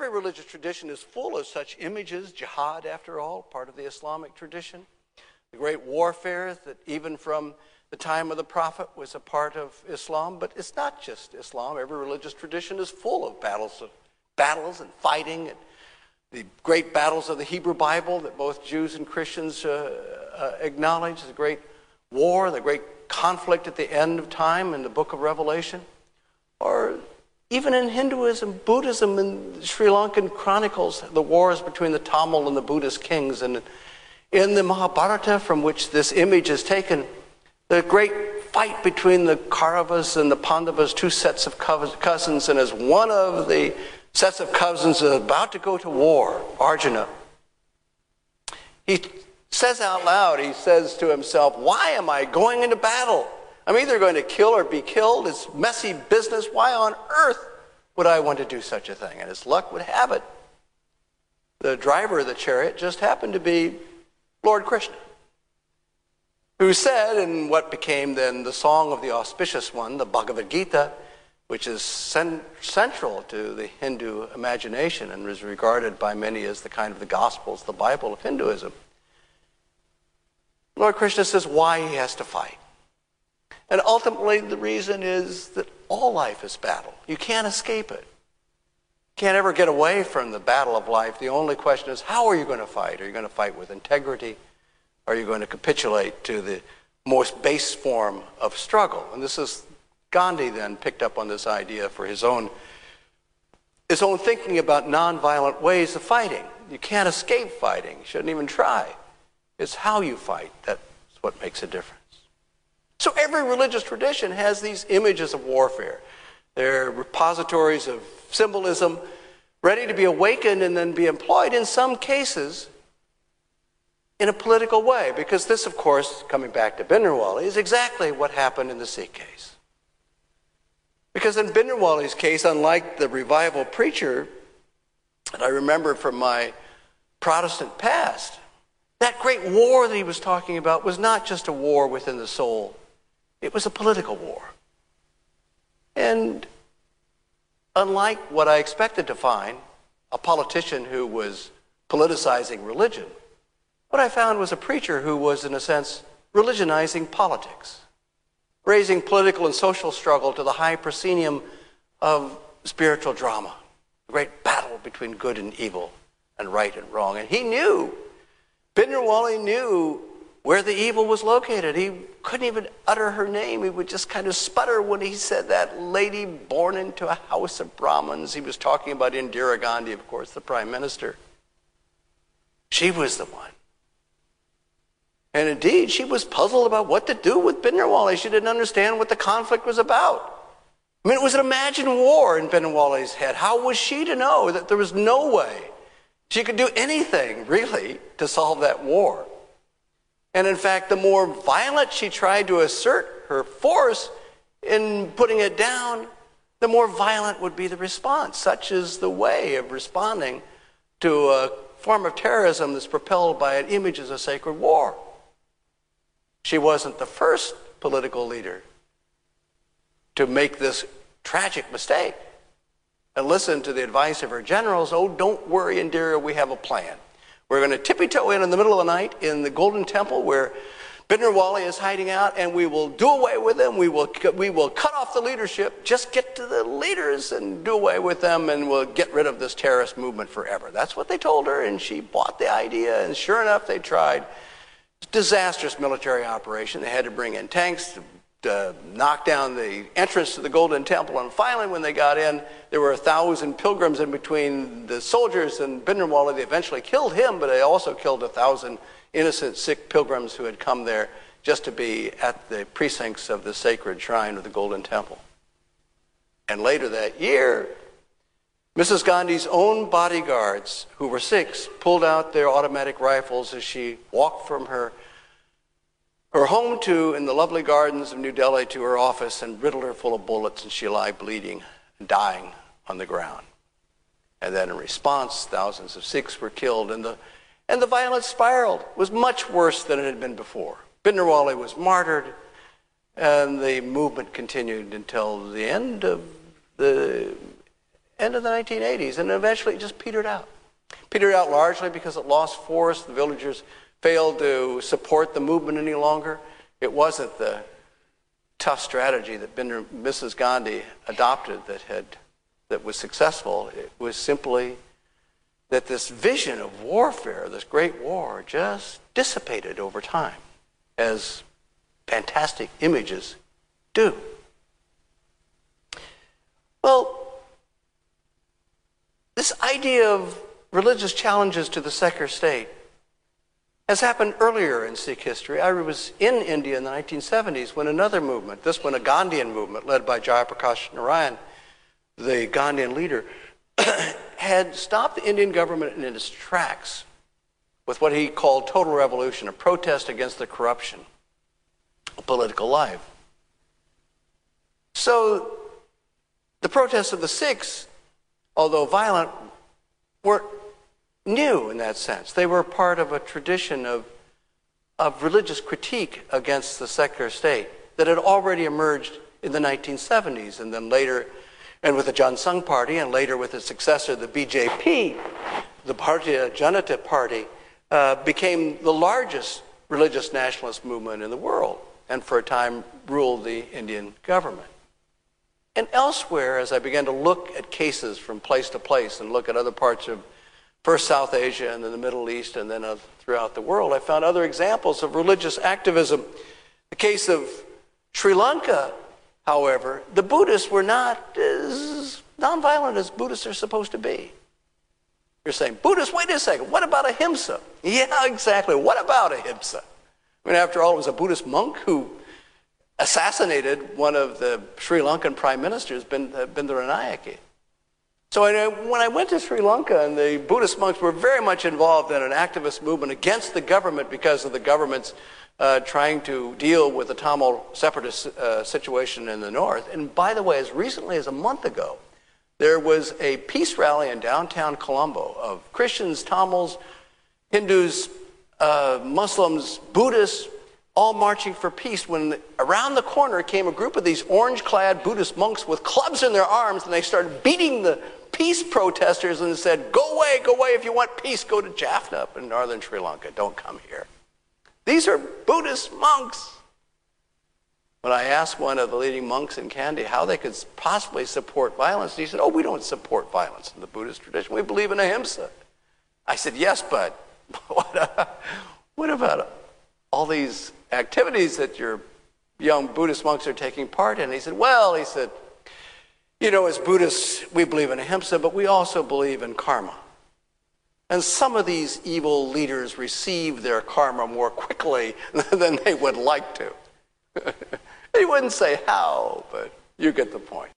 Every religious tradition is full of such images. Jihad, after all, part of the Islamic tradition. The great warfare that even from the time of the Prophet was a part of Islam, but it's not just Islam. Every religious tradition is full of battles, of battles and fighting, and the great battles of the Hebrew Bible that both Jews and Christians uh, uh, acknowledge, the great war, the great conflict at the end of time in the book of Revelation, or even in Hinduism, Buddhism, and Sri Lankan chronicles, the wars between the Tamil and the Buddhist kings, and in the Mahabharata, from which this image is taken, the great fight between the Kauravas and the Pandavas, two sets of cousins, and as one of the sets of cousins is about to go to war, Arjuna, he says out loud, he says to himself, Why am I going into battle? I'm either going to kill or be killed. It's messy business. Why on earth would I want to do such a thing? And as luck would have it, the driver of the chariot just happened to be Lord Krishna who said in what became then the song of the auspicious one, the Bhagavad Gita, which is cent- central to the Hindu imagination and is regarded by many as the kind of the Gospels, the Bible of Hinduism. Lord Krishna says why he has to fight. And ultimately, the reason is that all life is battle. You can't escape it. You can't ever get away from the battle of life. The only question is, how are you going to fight? Are you going to fight with integrity? are you going to capitulate to the most base form of struggle? And this is Gandhi then picked up on this idea for his own his own thinking about nonviolent ways of fighting. You can't escape fighting. You shouldn't even try. It's how you fight that's what makes a difference. So every religious tradition has these images of warfare. They're repositories of symbolism ready to be awakened and then be employed in some cases in a political way, because this, of course, coming back to Bhindranwale, is exactly what happened in the Sikh case. Because in Bhindranwale's case, unlike the revival preacher that I remember from my Protestant past, that great war that he was talking about was not just a war within the soul, it was a political war. And unlike what I expected to find, a politician who was politicizing religion, what I found was a preacher who was, in a sense, religionizing politics, raising political and social struggle to the high proscenium of spiritual drama, the great battle between good and evil and right and wrong. And he knew, Bhindranwale knew where the evil was located. He couldn't even utter her name. He would just kind of sputter when he said that lady born into a house of Brahmins. He was talking about Indira Gandhi, of course, the prime minister. She was the one and indeed, she was puzzled about what to do with Bhindranwale. She didn't understand what the conflict was about. I mean, it was an imagined war in Bhindranwale's head. How was she to know that there was no way she could do anything, really, to solve that war? And in fact, the more violent she tried to assert her force in putting it down, the more violent would be the response. Such is the way of responding to a form of terrorism that's propelled by an image as a sacred war. She wasn't the first political leader to make this tragic mistake and listen to the advice of her generals. Oh, don't worry, Indira, we have a plan. We're going to tippy toe in in the middle of the night in the Golden Temple where Bhindranwale is hiding out, and we will do away with them. We will, we will cut off the leadership, just get to the leaders and do away with them, and we'll get rid of this terrorist movement forever. That's what they told her, and she bought the idea, and sure enough, they tried disastrous military operation. They had to bring in tanks Uh, to, to knock down the entrance to the Golden Temple. And finally, when they got in, there were a thousand pilgrims in between the soldiers and Bhindranwale. They eventually killed him, but they also killed a thousand innocent Sikh pilgrims who had come there just to be at the precincts of the sacred shrine of the Golden Temple. And later that year, Mrs. Gandhi's own bodyguards, who were Sikhs, pulled out their automatic rifles as she walked from her, her home to, in the lovely gardens of New Delhi, to her office and riddled her full of bullets, and she lay bleeding and dying on the ground. And then in response, thousands of Sikhs were killed, and the, and the violence spiraled. It was much worse than it had been before. Bhindranwale was martyred, and the movement continued until the end of the end of the 1980s, and eventually it just petered out. Petered out largely because it lost force. The villagers failed to support the movement any longer. It wasn't the tough strategy that Mrs. Gandhi adopted that had that was successful. It was simply that this vision of warfare, this great war, just dissipated over time, as fantastic images do. Well, this idea of religious challenges to the secular state has happened earlier in Sikh history. I was in India in the 1970s when another movement, this one a Gandhian movement led by Jayaprakash Narayan, the Gandhian leader, had stopped the Indian government in its tracks with what he called total revolution, a protest against the corruption of political life. So the protests of the Sikhs, although violent, were new in that sense. They were part of a tradition of, of religious critique against the secular state that had already emerged in the 1970s and then later, and with the Jan Sangh Party and later with its successor, the BJP, the Bharatiya Janata Party, uh, became the largest religious nationalist movement in the world and for a time ruled the Indian government. And elsewhere, as I began to look at cases from place to place and look at other parts of first South Asia and then the Middle East and then uh, throughout the world, I found other examples of religious activism. The case of Sri Lanka, however, the Buddhists were not as nonviolent as Buddhists are supposed to be. You're saying, Buddhists, wait a second, what about ahimsa? Yeah, exactly. What about ahimsa? I mean, after all, it was a Buddhist monk who assassinated one of the Sri Lankan prime ministers, Bandaranaike. So when I went to Sri Lanka, and the Buddhist monks were very much involved in an activist movement against the government because of the government's uh, trying to deal with the Tamil separatist uh, situation in the north. And by the way, as recently as a month ago, there was a peace rally in downtown Colombo of Christians, Tamils, Hindus, uh, Muslims, Buddhists, all marching for peace when around the corner came a group of these orange clad Buddhist monks with clubs in their arms and they started beating the peace protesters and said, Go away, go away. If you want peace, go to Jaffna in northern Sri Lanka. Don't come here. These are Buddhist monks. When I asked one of the leading monks in Kandy how they could possibly support violence, he said, Oh, we don't support violence in the Buddhist tradition. We believe in ahimsa. I said, Yes, but what, what about all these activities that your young Buddhist monks are taking part in? He said, Well, he said, you know, as Buddhists, we believe in ahimsa, but we also believe in karma. And some of these evil leaders receive their karma more quickly than they would like to. he wouldn't say how, but you get the point.